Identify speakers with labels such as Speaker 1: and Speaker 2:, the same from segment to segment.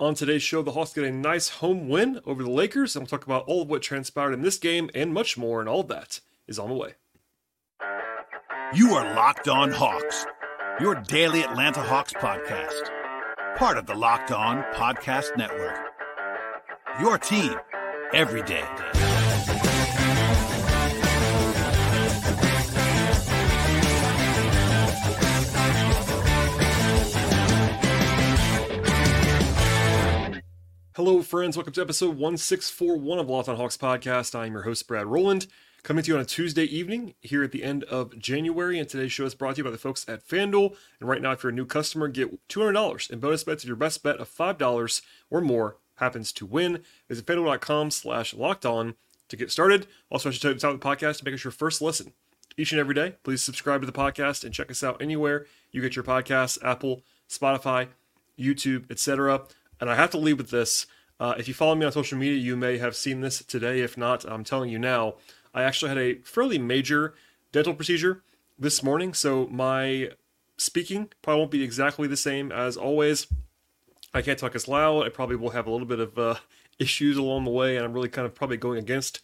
Speaker 1: On today's show, the Hawks get a nice home win over the Lakers, and we'll talk about all of what transpired in this game and much more, and all of that is on the way.
Speaker 2: You are Locked On Hawks, your daily Atlanta Hawks podcast, part of the Locked On Podcast Network. Your team every day.
Speaker 1: Hello, friends. Welcome to episode 1641 of Locked on Hawks podcast. I'm your host, Brad Rowland, coming to you on a Tuesday evening here at the end of January. And today's show is brought to you by the folks at FanDuel. And right now, if you're a new customer, get $200 in bonus bets if your best bet of $5 or more happens to win. Visit FanDuel.com slash locked on to get started. Also, I should tell you at the top of the podcast to make us your first listen each and every day. Please subscribe to the podcast and check us out anywhere you get your podcasts Apple, Spotify, YouTube, etc. And I have to leave with this. Uh, if you follow me on social media, you may have seen this today. If not, I'm telling you now. I actually had a fairly major dental procedure this morning, so my speaking probably won't be exactly the same as always. I can't talk as loud. I probably will have a little bit of uh, issues along the way, and I'm really kind of probably going against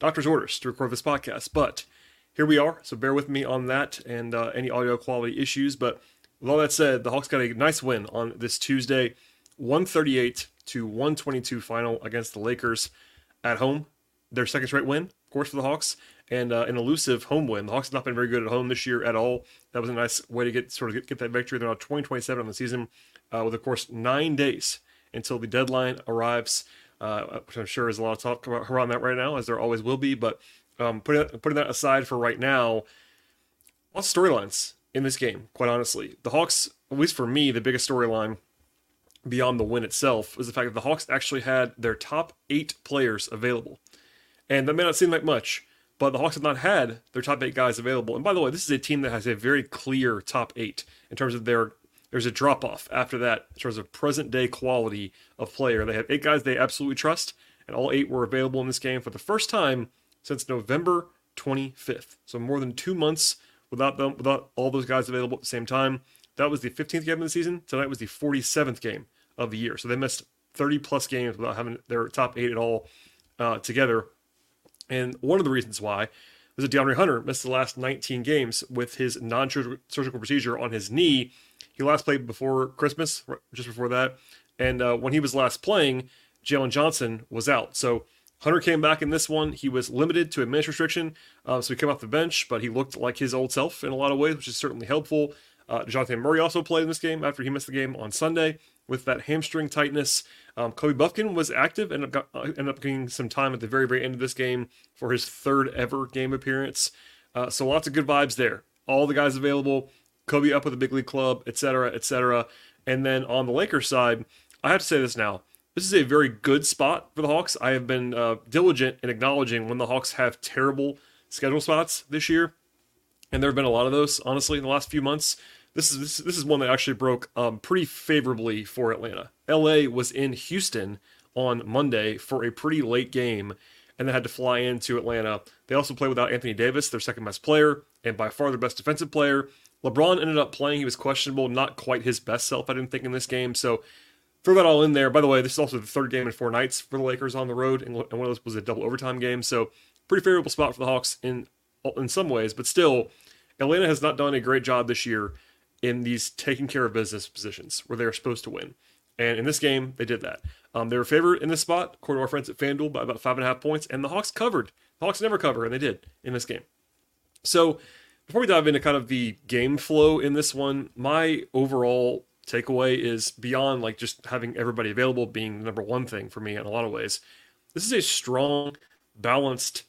Speaker 1: doctor's orders to record this podcast. But here we are, so bear with me on that and uh, any audio quality issues. But with all that said, the Hawks got a nice win on this Tuesday. 138 to 122 final against the Lakers at home. Their second straight win, of course, for the Hawks, and uh, an elusive home win. The Hawks have not been very good at home this year at all. That was a nice way to get sort of get, get that victory. They're now 2027 on the season, uh, with of course nine days until the deadline arrives, uh, which I'm sure is a lot of talk around that right now, as there always will be. But um, putting putting that aside for right now, lots of storylines in this game. Quite honestly, the Hawks, at least for me, the biggest storyline beyond the win itself was the fact that the Hawks actually had their top eight players available. And that may not seem like much, but the Hawks have not had their top eight guys available. And by the way, this is a team that has a very clear top eight in terms of their. There's a drop off after that in terms of present day quality of player. They have eight guys they absolutely trust, and all eight were available in this game for the first time since November 25th. So more than two months without them, without all those guys available at the same time. That was the 15th game of the season. Tonight was the 47th game of the year. So they missed 30 plus games without having their top eight at all uh, together. And one of the reasons why was that De'Andre Hunter missed the last 19 games with his non surgical procedure on his knee. He last played before Christmas, just before that. And uh, when he was last playing, Jalen Johnson was out. So Hunter came back in this one. He was limited to a minutes restriction, uh, so he came off the bench, but he looked like his old self in a lot of ways, which is certainly helpful. Uh, Dejounte Murray also played in this game after he missed the game on Sunday with that hamstring tightness. Um, Kobe Bufkin was active and got, uh, ended up getting some time at the very, very end of this game for his third ever game appearance. Uh, so lots of good vibes there. All the guys available. Kobe up with a big league club, etc., etc. And then on the Lakers side, I have to say this now. This is a very good spot for the Hawks. I have been uh, diligent in acknowledging when the Hawks have terrible schedule spots this year, and there have been a lot of those, honestly, in the last few months. This is this, is one that actually broke um, pretty favorably for Atlanta. LA was in Houston on Monday for a pretty late game, and they had to fly into Atlanta. They also played without Anthony Davis, their second best player, and by far their best defensive player. LeBron ended up playing. He was questionable, not quite his best self, I didn't think, in this game. So throw that all in there. By the way, this is also the third game in four nights for the Lakers on the road, and one of those was a double overtime game. So pretty favorable spot for the Hawks in in some ways, but still, Atlanta has not done a great job this year in these taking care of business positions where they're supposed to win. And in this game, they did that. Um, they were favored in this spot, according to our friends at FanDuel, by about five and a half points, and the Hawks covered. The Hawks never cover, and they did in this game. So, before we dive into kind of the game flow in this one, my overall takeaway is beyond like just having everybody available being the number one thing for me in a lot of ways. This is a strong, balanced,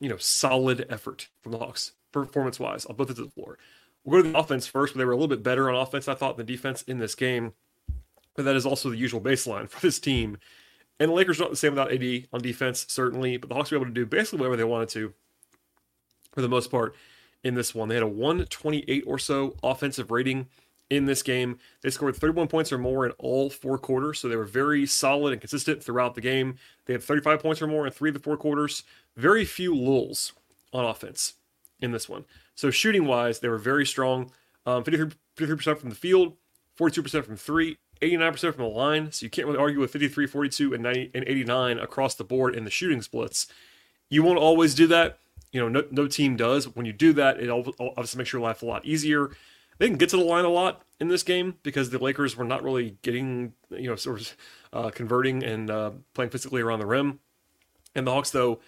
Speaker 1: you know, solid effort from the Hawks, performance wise, on both ends of the floor. We'll go to the offense first, but they were a little bit better on offense, I thought, than defense in this game. But that is also the usual baseline for this team. And the Lakers are not the same without AD on defense, certainly, but the Hawks were able to do basically whatever they wanted to for the most part in this one. They had a 128 or so offensive rating in this game. They scored 31 points or more in all four quarters, so they were very solid and consistent throughout the game. They had 35 points or more in three of the four quarters. Very few lulls on offense in this one. So shooting wise, they were very strong. Um, 53, percent from the field, 42% from three, 89% from the line, so you can't really argue with 53, 42, and 90 and 89 across the board in the shooting splits. You won't always do that. You know, no, no team does. When you do that, it obviously makes your life a lot easier. They can get to the line a lot in this game because the Lakers were not really getting, you know, sort of uh, converting and uh, playing physically around the rim. And the Hawks, though,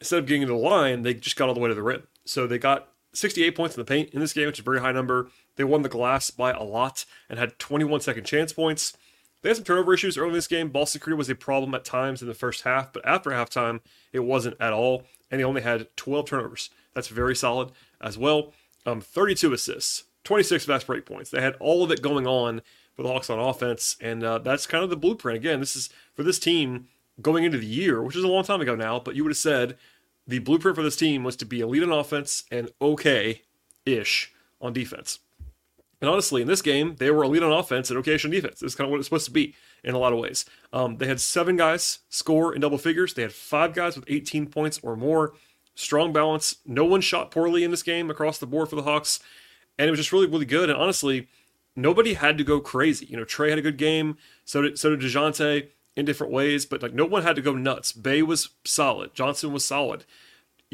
Speaker 1: instead of getting to the line, they just got all the way to the rim. So they got 68 points in the paint in this game, which is a very high number. They won the glass by a lot and had 21 second chance points. They had some turnover issues early in this game. Ball security was a problem at times in the first half, but after halftime, it wasn't at all. And they only had 12 turnovers. That's very solid as well. Um, 32 assists, 26 fast break points. They had all of it going on for the Hawks on offense, and uh, that's kind of the blueprint. Again, this is for this team going into the year, which is a long time ago now, but you would have said the blueprint for this team was to be elite on offense and okay ish on defense. And honestly, in this game, they were elite on offense and okay on defense. It's kind of what it's supposed to be in a lot of ways. Um, they had seven guys score in double figures. They had five guys with 18 points or more. Strong balance. No one shot poorly in this game across the board for the Hawks. And it was just really, really good. And honestly, nobody had to go crazy. You know, Trae had a good game. So did so did Dejounte in different ways, but like no one had to go nuts. Bey was solid. Johnson was solid.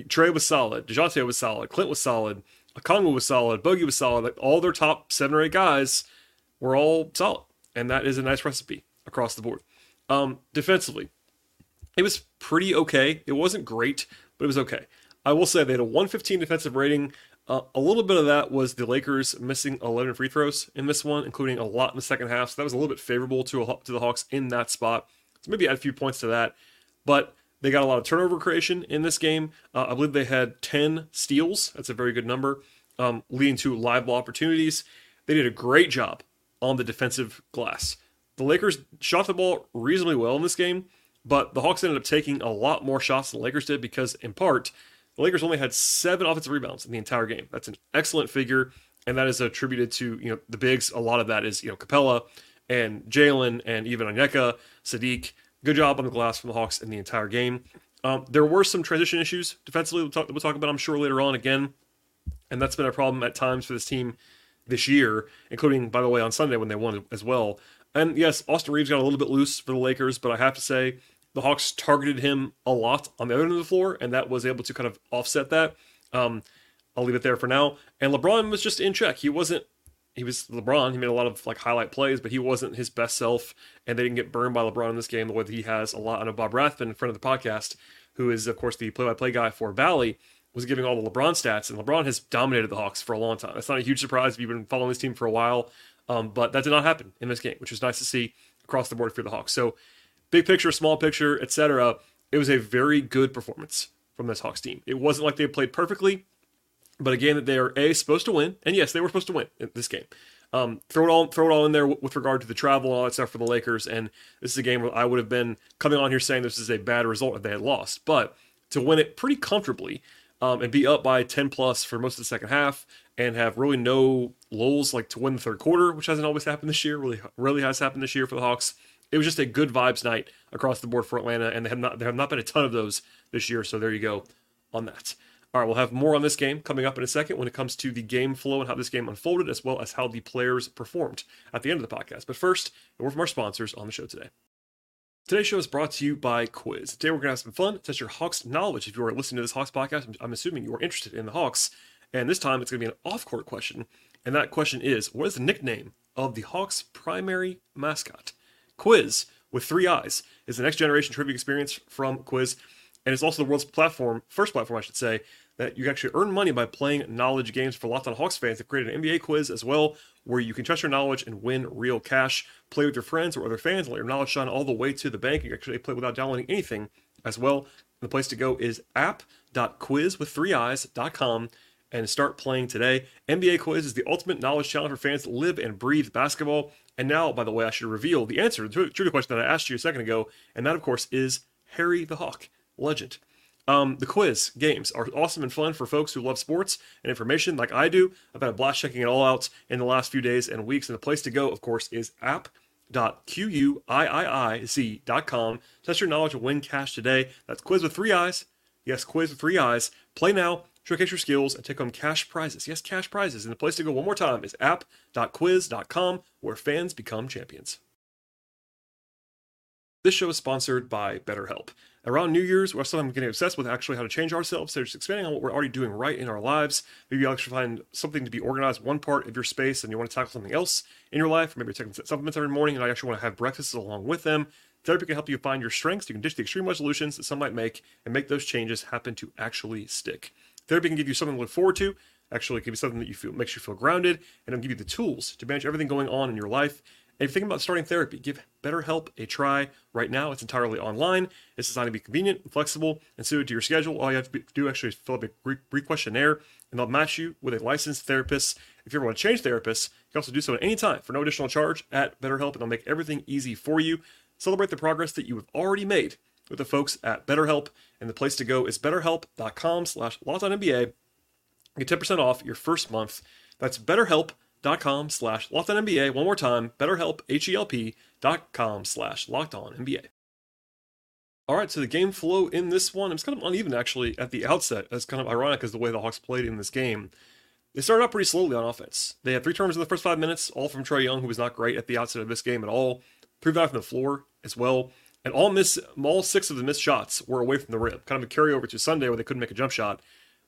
Speaker 1: Trae was solid. Dejounte was solid. Clint was solid. Okongwu was solid. Bogey was solid. Like all their top seven or eight guys were all solid, and that is a nice recipe across the board. Um, defensively, it was pretty okay. It wasn't great, but it was okay. I will say they had a 115 defensive rating. Uh, a little bit of that was the Lakers missing 11 free throws in this one, including a lot in the second half. So that was a little bit favorable to a, to the Hawks in that spot. So maybe add a few points to that. But they got a lot of turnover creation in this game. Uh, I believe they had 10 steals. That's a very good number, um, leading to live ball opportunities. They did a great job on the defensive glass. The Lakers shot the ball reasonably well in this game, but the Hawks ended up taking a lot more shots than the Lakers did because, in part, the Lakers only had seven offensive rebounds in the entire game. That's an excellent figure, and that is attributed to you know the bigs. A lot of that is you know Capela and Jalen and even Onyeka, Saddiq. Good job on the glass from the Hawks in the entire game. Um, there were some transition issues defensively. We'll talk, we'll talk about, I'm sure, later on again, and that's been a problem at times for this team this year, including, by the way, on Sunday when they won as well. And yes, Austin Reaves got a little bit loose for the Lakers, but I have to say the Hawks targeted him a lot on the other end of the floor, and that was able to kind of offset that. Um, I'll leave it there for now. And LeBron was just in check. He wasn't he was LeBron. He made a lot of like highlight plays, but he wasn't his best self, and they didn't get burned by LeBron in this game the way that he has a lot. I know Bob Rathbun, in front of the podcast, who is of course the play-by-play guy for Bally, was giving all the LeBron stats, and LeBron has dominated the Hawks for a long time. That's not a huge surprise if you've been following this team for a while, um, but that did not happen in this game, which was nice to see across the board for the Hawks. So, big picture, small picture, etc. It was a very good performance from this Hawks team. It wasn't like they played perfectly but a game that they are a supposed to win, and yes, they were supposed to win this game. Um, throw it all, throw it all in there with regard to the travel and all that stuff for the Lakers. And this is a game where I would have been coming on here saying this is a bad result if they had lost, but to win it pretty comfortably um, and be up by 10 plus for most of the second half and have really no lulls like to win the third quarter, which hasn't always happened this year. Really, really has happened this year for the Hawks. It was just a good vibes night across the board for Atlanta, and they have not there have not been a ton of those this year. So there you go on that. All right, we'll have more on this game coming up in a second when it comes to the game flow and how this game unfolded, as well as how the players performed at the end of the podcast. But first, a word from our sponsors on the show today. Today's show is brought to you by Quiiiz. Today we're going to have some fun, test your Hawks knowledge. If you are listening to this Hawks podcast, I'm assuming you are interested in the Hawks. And this time it's going to be an off court question. And that question is What is the nickname of the Hawks' primary mascot? Quiz, with three eyes, is the next generation trivia experience from Quiz. And it's also the world's platform, first platform, I should say, that you can actually earn money by playing knowledge games for Locked On Hawks fans. They've created an NBA quiz as well, where you can test your knowledge and win real cash. Play with your friends or other fans, let your knowledge shine all the way to the bank. You can actually play without downloading anything as well. The place to go is app.quizwith3eyes.com and start playing today. NBA Quiiiz is the ultimate knowledge challenge for fans that live and breathe basketball. And now, by the way, I should reveal the answer to the question that I asked you a second ago, and that, of course, is Harry the Hawk, legend. Um, the quiz games are awesome and fun for folks who love sports and information like I do. I've had a blast checking it all out in the last few days and weeks, and the place to go, of course, is app.quiiiz.com. Test your knowledge and win cash today. That's quiz with three eyes. Yes, quiz with three eyes. Play now, showcase your skills, and take home cash prizes. Yes, cash prizes. And the place to go one more time is app.quiiiz.com, where fans become champions. This show is sponsored by BetterHelp. Around New Year's, we're still getting obsessed with actually how to change ourselves. So just expanding on what we're already doing right in our lives. Maybe you actually find something to be organized one part of your space and you want to tackle something else in your life. Or maybe you're taking supplements every morning and I actually want to have breakfast along with them. Therapy can help you find your strengths. You can ditch the extreme resolutions that some might make and make those changes happen to actually stick. Therapy can give you something to look forward to, actually give you something that you feel makes you feel grounded, and it'll give you the tools to manage everything going on in your life And if you're thinking about starting therapy, give BetterHelp a try right now. It's entirely online. It's designed to be convenient, and flexible, and suited to your schedule. All you have to do actually is fill out a brief questionnaire, and they'll match you with a licensed therapist. If you ever want to change therapists, you can also do so at any time for no additional charge at BetterHelp, and they'll make everything easy for you. Celebrate the progress that you have already made with the folks at BetterHelp, and the place to go is betterhelp.com slash NBA. Get 10% off your first month. That's betterhelp.com slash locked. One more time, betterhelp, H-E-L-P dot com slash locked. All right, so the game flow in this one, it's kind of uneven actually at the outset. It's kind of ironic as the way the Hawks played in this game. They started out pretty slowly on offense. They had three turnovers in the first five minutes, all from Trae Young, who was not great at the outset of this game at all. Three five from the floor as well. And all miss all six of the missed shots were away from the rim. Kind of a carryover to Sunday where they couldn't make a jump shot.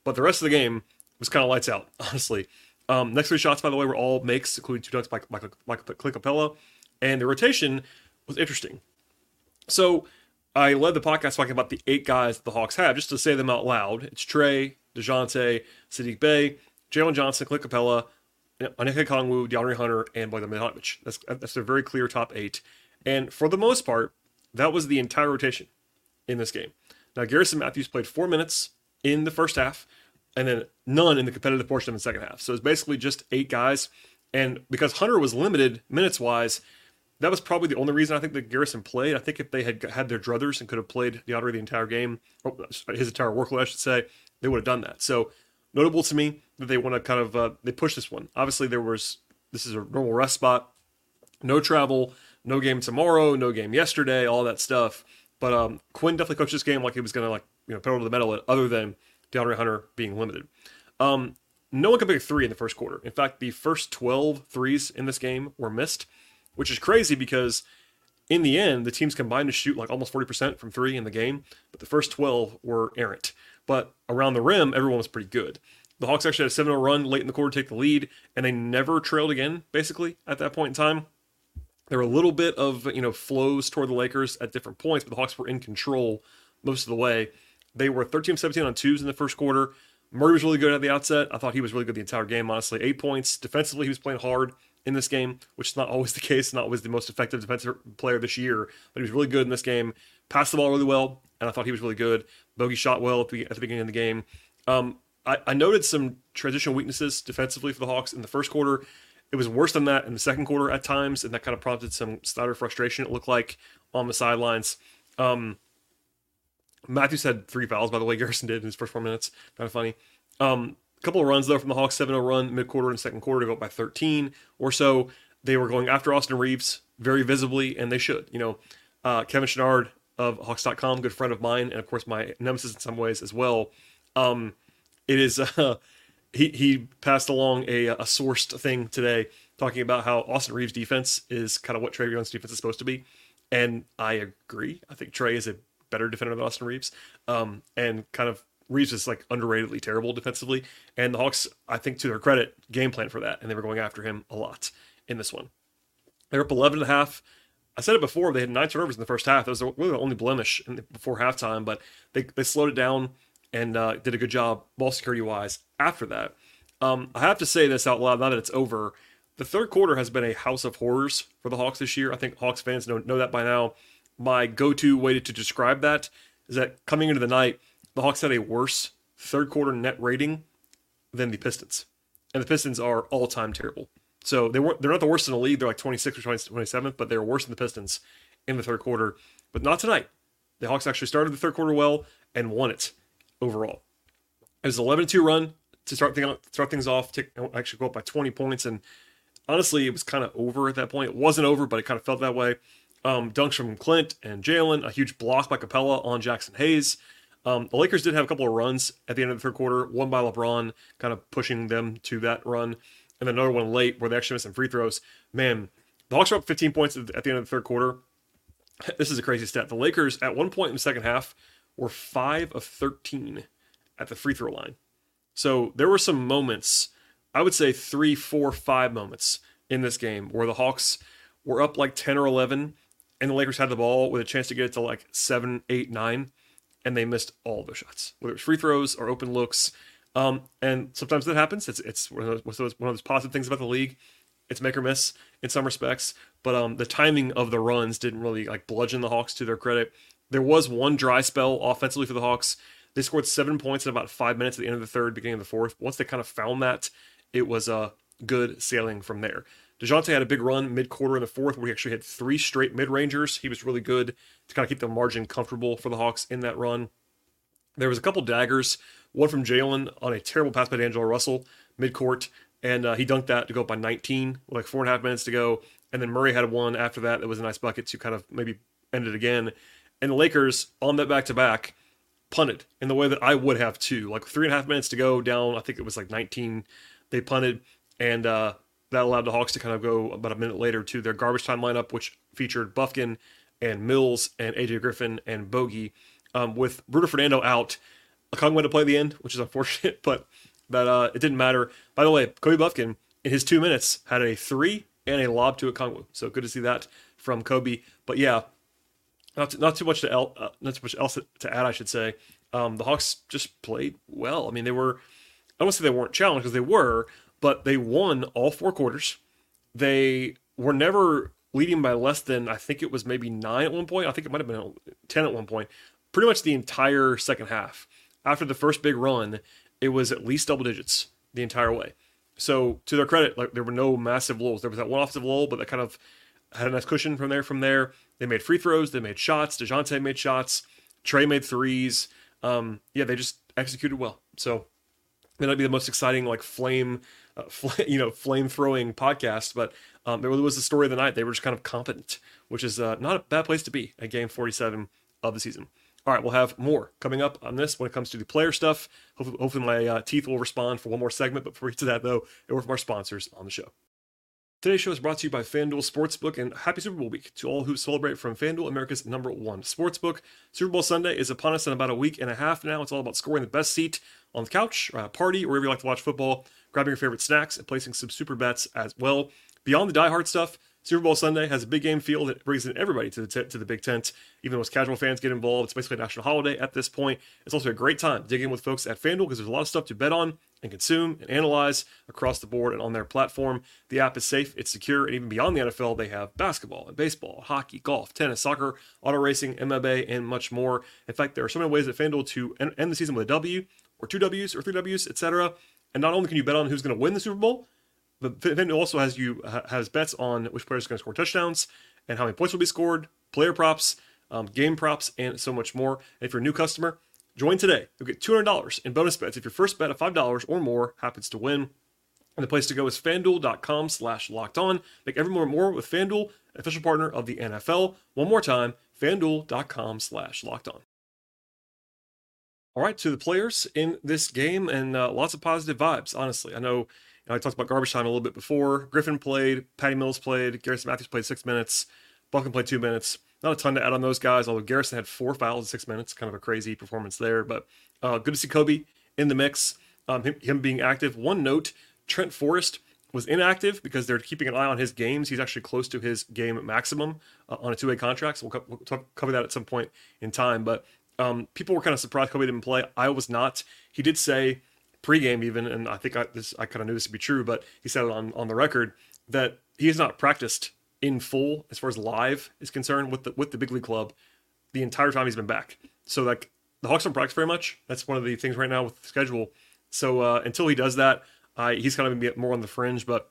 Speaker 1: But the rest of the game was kind of lights out, honestly. Um, next three shots, by the way, were all makes, including two dunks by Michael, Capela. And the rotation was interesting. So I led the podcast talking about the eight guys that the Hawks have, just to say them out loud. It's Trae, DeJounte, Saddiq Bey, Jalen Johnson, Clint Capela, Onyeka Okongwu, De'Andre Hunter, and Bogdan Bogdanovic. That's, that's a very clear top eight. And for the most part, that was the entire rotation in this game. Now, Garrison Matthews played four minutes in the first half and then none in the competitive portion of the second half. So it's basically just eight guys. And because Hunter was limited minutes wise, that was probably the only reason I think that Garrison played. I think if they had had their druthers and could have played De'Andre the entire game, his entire workload, I should say, they would have done that. So notable to me that they want to kind of uh, they push this one. Obviously, there was this is a normal rest spot, no travel, no game tomorrow, no game yesterday, all that stuff. But um, Quinn definitely coached this game like he was going to like you know pedal to the metal. Other than De'Andre Hunter being limited. Um, no one could pick three in the first quarter. In fact, the first 12 threes in this game were missed, which is crazy because in the end, the teams combined to shoot like almost 40% from three in the game, but the first 12 were errant. But around the rim, everyone was pretty good. The Hawks actually had a 7 0 run late in the quarter to take the lead, and they never trailed again, basically, at that point in time. There were a little bit of, you know, flows toward the Lakers at different points, but the Hawks were in control most of the way. They were 13 17 on twos in the first quarter. Murray was really good at the outset. I thought he was really good the entire game, honestly. Eight points. Defensively, he was playing hard in this game, which is not always the case, not always the most effective defensive player this year, but he was really good in this game. Passed the ball really well, and I thought he was really good. Bogey shot well at the, at the beginning of the game. Um, I, I noted some transition weaknesses defensively for the Hawks in the first quarter. It was worse than that in the second quarter at times, and that kind of prompted some Snyder frustration, it looked like, on the sidelines. Um, Matthews had three fouls, by the way. Garrison did in his first four minutes. Kind of funny. Um, a couple of runs though from the Hawks, 7-0 run mid quarter and second quarter to go up by 13 or so. They were going after Austin Reaves very visibly, and they should. You know, uh, Kevin Chouinard of Hawks.com, good friend of mine, and of course my nemesis in some ways as well. Um, it is uh, he he passed along a a sourced thing today talking about how Austin Reaves' defense is kind of what Trae Young's defense is supposed to be, and I agree. I think Trae is a better defender than Austin Reaves, um, and kind of Reaves is like underratedly terrible defensively. And the Hawks, I think to their credit, game plan for that, and they were going after him a lot in this one. They're up 11 and a half. I said it before, they had nine turnovers in the first half. That was really the only blemish the, before halftime, but they, they slowed it down and uh, did a good job ball security wise after that. Um, I have to say this out loud now that it's over. The third quarter has been a house of horrors for the Hawks this year. I think Hawks fans know, know that by now my go-to way to describe that is that coming into the night, the Hawks had a worse third quarter net rating than the Pistons, and the Pistons are all-time terrible. So they were they're not the worst in the league. They're like 26th or 27th, but they're worse than the Pistons in the third quarter. But not tonight. The Hawks actually started the third quarter well and won it overall. It was an 11-2 run to start, thing, start things off. To actually go up by 20 points, and honestly, it was kind of over at that point. It wasn't over, but it kind of felt that way. Um, dunks from Clint and Jalen, a huge block by Capela on Jaxson Hayes. Um, the Lakers did have a couple of runs at the end of the third quarter, one by LeBron, kind of pushing them to that run, and then another one late where they actually missed some free throws. Man, the Hawks were up 15 points at the end of the third quarter. this is a crazy stat. The Lakers at one point in the second half were five of 13 at the free throw line. So there were some moments, I would say three, four, five moments in this game where the Hawks were up like 10 or 11 and the Lakers had the ball with a chance to get it to like seven, eight, nine, and they missed all the shots, whether it was free throws or open looks. Um, and sometimes that happens. It's it's one of, those, one of those positive things about the league. It's make or miss in some respects, but um, the timing of the runs didn't really like bludgeon the Hawks to their credit. There was one dry spell offensively for the Hawks. They scored seven points in about five minutes at the end of the third, beginning of the fourth. Once they kind of found that, it was a uh, good sailing from there. DeJounte had a big run mid quarter in the fourth where he actually had three straight mid rangers. He was really good to kind of keep the margin comfortable for the Hawks in that run. There was a couple daggers, one from Jalen on a terrible pass by D'Angelo Russell mid court, and uh, he dunked that to go up by 19, like four and a half minutes to go. And then Murray had one after that that was a nice bucket to kind of maybe end it again. And the Lakers on that back to back punted in the way that I would have too. Like three and a half minutes to go down, I think it was like 19. They punted, and uh, that allowed the Hawks to kind of go about a minute later to their garbage time lineup, which featured Bufkin and Mills and AJ Griffin and Bogey. Um, with Bruno Fernando out, Okongwu went to play the end, which is unfortunate, but that uh, it didn't matter. By the way, Kobe Bufkin in his two minutes had a three and a lob to Okongwu, so good to see that from Kobe. But yeah, not too, not too much to el- uh, not too much else to add, I should say. Um, the Hawks just played well. I mean, they were I don't to say they weren't challenged because they were, but they won all four quarters. They were never leading by less than I think it was maybe nine at one point. I think it might have been ten at one point. Pretty much the entire second half. After the first big run, it was at least double digits the entire way. So to their credit, like there were no massive lulls. There was that one offensive lull, but that kind of had a nice cushion from there. From there, they made free throws, they made shots. Dejounte made shots. Trae made threes. Um, yeah, they just executed well. So may not be the most exciting like flame uh, fl- you know, flame throwing podcast, but um, it was the story of the night. They were just kind of competent, which is uh, not a bad place to be at game 47 of the season. All right, we'll have more coming up on this when it comes to the player stuff. Hopefully, hopefully my uh, teeth will respond for one more segment. But before we get to that, though, a word from our sponsors on the show. Today's show is brought to you by FanDuel Sportsbook and happy Super Bowl week to all who celebrate from FanDuel, America's number one sportsbook. Super Bowl Sunday is upon us in about a week and a half now. It's all about scoring the best seat on the couch, or at a party, or wherever you like to watch football grabbing your favorite snacks, and placing some super bets as well. Beyond the diehard stuff, Super Bowl Sunday has a big game feel that brings in everybody to the t- to the big tent. Even those casual fans get involved. It's basically a national holiday at this point. It's also a great time to dig in with folks at FanDuel because there's a lot of stuff to bet on and consume and analyze across the board and on their platform. The app is safe, it's secure, and even beyond the NFL, they have basketball and baseball, hockey, golf, tennis, soccer, auto racing, MMA, and much more. In fact, there are so many ways at FanDuel to end the season with a W or two W's or three W's, etc. And not only can you bet on who's going to win the Super Bowl, but then it also has you has bets on which players are going to score touchdowns and how many points will be scored, player props, um, game props, and so much more. And if you're a new customer, join today. You'll get $200 in bonus bets if your first bet of $5 or more happens to win. And the place to go is fanduel.com slash locked on. Make every more more with FanDuel, official partner of the NFL. One more time, fanduel.com slash locked on. All right, to the players in this game, and uh, lots of positive vibes, honestly. I know, know, I talked about garbage time a little bit before. Griffin played, Patty Mills played, Garrison Matthews played six minutes, Bufkin played two minutes. Not a ton to add on those guys, although Garrison had four fouls in six minutes. Kind of a crazy performance there, but uh, good to see Kobe in the mix, um, him, him being active. One note Trent Forrest was inactive because they're keeping an eye on his games. He's actually close to his game maximum uh, on a two way contract. So we'll, co- we'll talk, cover that at some point in time. But um, people were kind of surprised Kobe didn't play. I was not. He did say pregame even, and I think I, this I kind of knew this to be true, but he said it on on the record that he has not practiced in full as far as live is concerned with the with the big league club the entire time he's been back. So like the Hawks don't practice very much. That's one of the things right now with the schedule. So uh, until he does that, he's kind of more on the fringe. But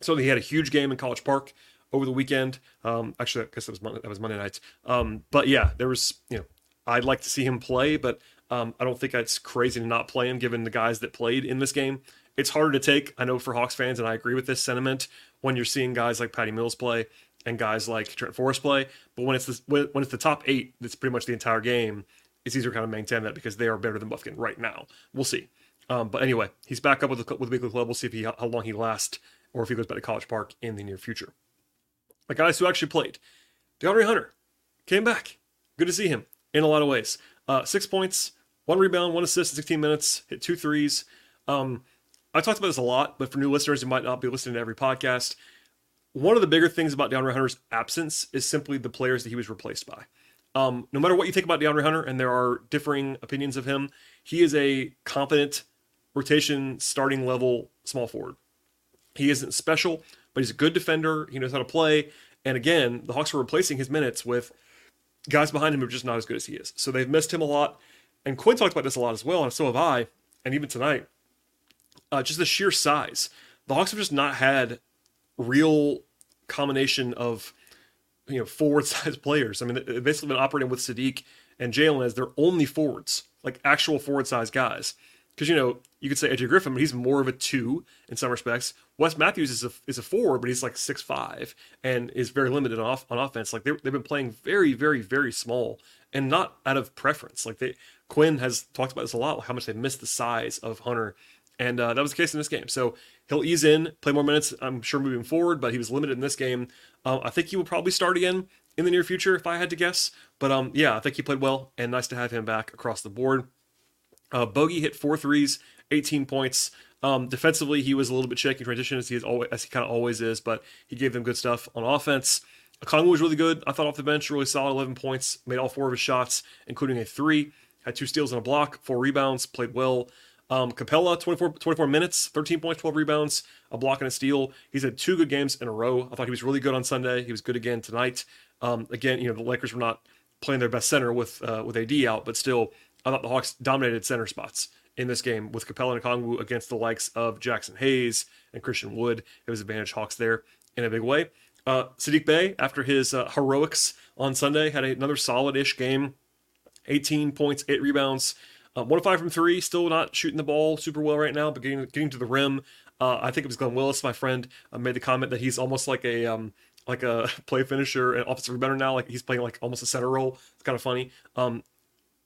Speaker 1: so he had a huge game in College Park over the weekend. Um, actually, I guess that was Monday, that was Monday night. Um, but yeah, there was you know I'd like to see him play, but um, I don't think it's crazy to not play him given the guys that played in this game. It's harder to take, I know, for Hawks fans, and I agree with this sentiment when you're seeing guys like Patty Mills play and guys like Trent Forrest play. But when it's the, when it's the top eight, that's pretty much the entire game. It's easier to kind of maintain that because they are better than Bufkin right now. We'll see. Um, but anyway, he's back up with the, with the big club. We'll see if he how long he lasts or if he goes back to College Park in the near future. The guys who actually played, De'Andre Hunter came back. Good to see him in a lot of ways. Uh, six points, one rebound, one assist in 16 minutes, hit two threes. Um, I talked about this a lot, but for new listeners who might not be listening to every podcast, one of the bigger things about De'Andre Hunter's absence is simply the players that he was replaced by. Um, no matter what you think about De'Andre Hunter, and there are differing opinions of him, he is a competent rotation starting level small forward. He isn't special, but he's a good defender. He knows how to play. And again, the Hawks were replacing his minutes with guys behind him who are just not as good as he is. So they've missed him a lot. And Quinn talked about this a lot as well, and so have I, and even tonight. Uh, just the sheer size. The Hawks have just not had real combination of you know forward size players. I mean, they've basically been operating with Saddiq and Jalen as their only forwards, like actual forward size guys. Because you know you could say AJ Griffin, but he's more of a two in some respects. Wes Matthews is a is a forward, but he's like six five and is very limited on off, on offense. Like they've been playing very very very small and not out of preference. Like they Quinn has talked about this a lot, how much they missed the size of Hunter, and uh, that was the case in this game. So he'll ease in, play more minutes. I'm sure moving forward, but he was limited in this game. Uh, I think he will probably start again in the near future, if I had to guess. But um, yeah, I think he played well, and nice to have him back across the board. Uh, Bogey hit four threes, 18 points. Um, defensively, he was a little bit shaky in transition as he is always, as he kind of always is, but he gave them good stuff on offense. Okongwu was really good. I thought off the bench, really solid, 11 points, made all four of his shots, including a three. Had two steals and a block, four rebounds, played well. Um, Capela, 24, 24 minutes, 13 points, 12 rebounds, a block and a steal. He's had two good games in a row. I thought he was really good on Sunday. He was good again tonight. Um, again, you know, the Lakers were not playing their best center with uh, with AD out, but still, I thought the Hawks dominated center spots in this game with Capela and Okongwu against the likes of Jaxson Hayes and Christian Wood. It was advantage Hawks there in a big way. Uh, Saddiq Bey, after his uh, heroics on Sunday, had another solid-ish game. 18 points, 8 rebounds, uh, one of five from three. Still not shooting the ball super well right now, but getting getting to the rim. Uh, I think it was Glenn Willis, my friend, uh, made the comment that he's almost like a um, like a play finisher and offensive rebounder now. Like he's playing like almost a center role. It's kind of funny. Um,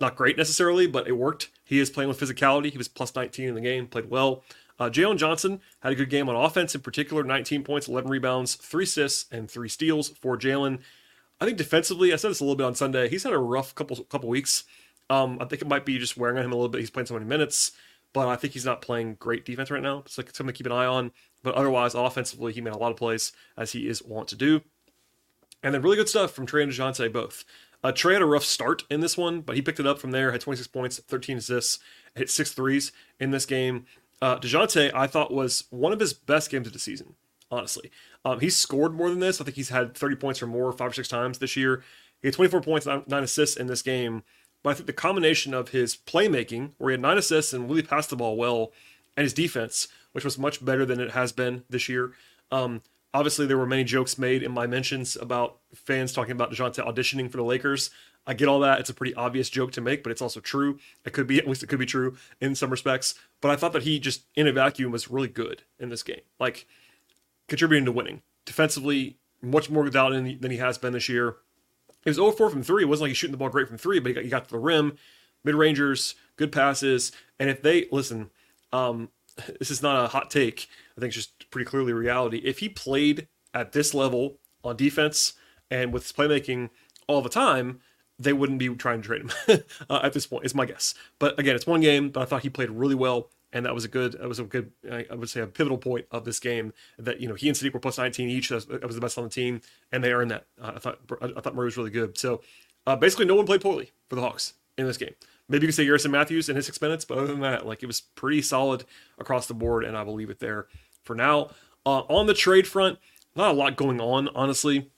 Speaker 1: not great necessarily, but it worked. He is playing with physicality. He was plus 19 in the game, played well. Uh, Jalen Johnson had a good game on offense in particular 19 points, 11 rebounds, three assists, and three steals for Jalen. I think defensively, I said this a little bit on Sunday, he's had a rough couple couple weeks. Um, I think it might be just wearing on him a little bit. He's playing so many minutes, but I think he's not playing great defense right now. It's like something to keep an eye on. But otherwise, offensively, he made a lot of plays as he is wont to do. And then really good stuff from Trae and DeJounte both. Uh, Trae had a rough start in this one, but he picked it up from there, had 26 points, 13 assists, hit six threes in this game. Uh, DeJounte, I thought, was one of his best games of the season, honestly. Um, he's scored more than this. I think he's had 30 points or more five or six times this year. He had 24 points, nine assists in this game. But I think the combination of his playmaking, where he had nine assists and really passed the ball well, and his defense, which was much better than it has been this year. Um, obviously, there were many jokes made in my mentions about fans talking about DeJounte auditioning for the Lakers. I get all that. It's a pretty obvious joke to make, but it's also true. It could be, at least it could be true in some respects. But I thought that he just, in a vacuum, was really good in this game. Like, contributing to winning. Defensively, much more without than he has been this year. He was 0 4 from three. It wasn't like he's shooting the ball great from three, but he got, he got to the rim, mid rangers, good passes. And if they listen, um, this is not a hot take. I think it's just pretty clearly reality. If he played at this level on defense and with his playmaking all the time, they wouldn't be trying to trade him uh, at this point. Is my guess. But again, it's one game, but I thought he played really well and that was a good that was a good I would say a pivotal point of this game that you know he and Saddiq were plus 19 each. That was the best on the team and they earned that. Uh, I thought I thought Murray was really good. So uh, basically no one played poorly for the Hawks in this game. Maybe you could say Garrison Matthews in his six minutes but other than that like it was pretty solid across the board and I will leave it there for now. Uh, on the trade front not a lot going on honestly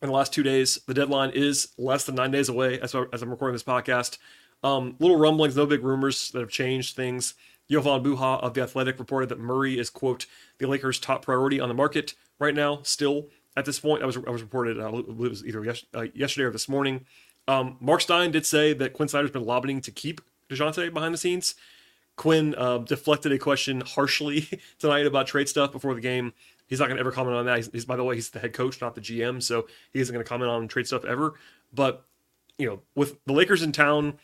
Speaker 1: in the last two days. The deadline is less than nine days away as, as I'm recording this podcast. Um, little rumblings no big rumors that have changed things Jovan Buha of The Athletic reported that Murray is, quote, the Lakers' top priority on the market right now, still at this point. I was, I was reported, uh, it was either yes, uh, yesterday or this morning. Um, Mark Stein did say that Quinn Snyder's been lobbying to keep DeJounte behind the scenes. Quinn uh, deflected a question harshly tonight about trade stuff before the game. He's not going to ever comment on that. He's, he's, by the way, he's the head coach, not the GM, so he isn't going to comment on trade stuff ever. But you know, with the Lakers in town,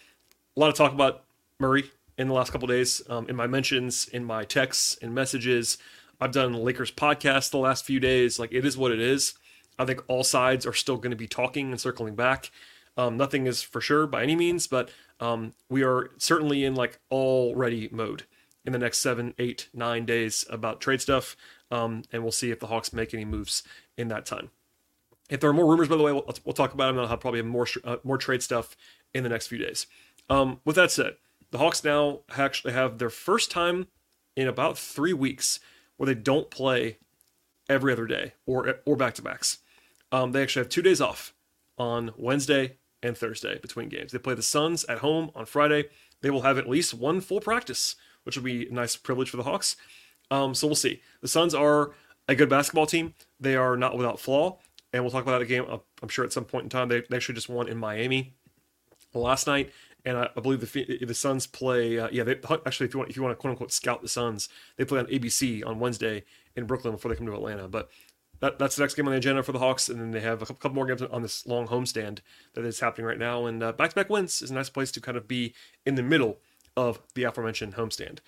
Speaker 1: a lot of talk about Murray in the last couple days um, in my mentions, in my texts in messages. I've done Lakers podcast the last few days. Like it is what it is. I think all sides are still going to be talking and circling back. Um, nothing is for sure by any means, but um, we are certainly in like all ready mode in the next seven, eight, nine days about trade stuff. Um, and we'll see if the Hawks make any moves in that time. If there are more rumors, by the way, we'll, we'll talk about them. I'll have probably have more uh, more trade stuff in the next few days. Um, with that said, the Hawks now actually have their first time in about three weeks where they don't play every other day or or back to backs. Um, they actually have two days off on Wednesday and Thursday between games. They play the Suns at home on Friday. They will have at least one full practice, which will be a nice privilege for the Hawks. Um, so we'll see. The Suns are a good basketball team. They are not without flaw, and we'll talk about that game. Uh, I'm sure at some point in time. They, they actually just won in Miami last night, and I, I believe the the Suns play. Uh, yeah, they, actually, if you want if you want to quote unquote scout the Suns, they play on ABC on Wednesday in Brooklyn before they come to Atlanta. But that, that's the next game on the agenda for the Hawks, and then they have a couple more games on this long homestand that is happening right now. And uh, back-to-back wins is a nice place to kind of be in the middle of the aforementioned homestand.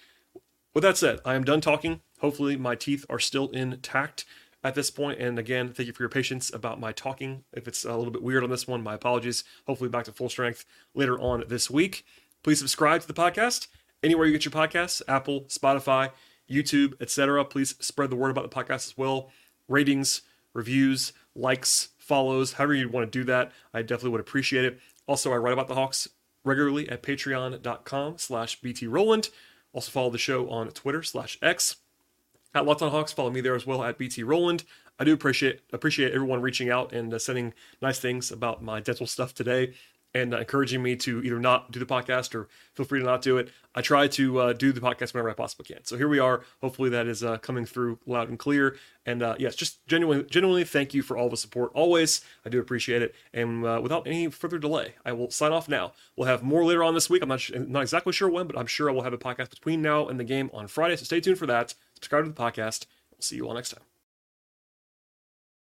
Speaker 1: With that said, I am done talking. Hopefully, my teeth are still intact at this point. And again, thank you for your patience about my talking. If it's a little bit weird on this one, my apologies. Hopefully, back to full strength later on this week. Please subscribe to the podcast anywhere you get your podcasts Apple, Spotify, YouTube, etc. Please spread the word about the podcast as well. Ratings, reviews, likes, follows, however you want to do that, I definitely would appreciate it. Also, I write about the Hawks regularly at patreon.com slash btrowland. Also follow the show on Twitter slash X at Locked on Hawks. Follow me there as well at BT Rowland. I do appreciate appreciate everyone reaching out and uh, sending nice things about my dental stuff today and uh, encouraging me to either not do the podcast or feel free to not do it. I try to uh, do the podcast whenever I possibly can. So here we are. Hopefully that is uh, coming through loud and clear. And uh, yes, just genuinely, genuinely thank you for all the support. Always, I do appreciate it. And uh, without any further delay, I will sign off now. We'll have more later on this week. I'm not not exactly sure when, but I'm sure I will have a podcast between now and the game on Friday. So stay tuned for that. To the podcast. We'll see you all next time.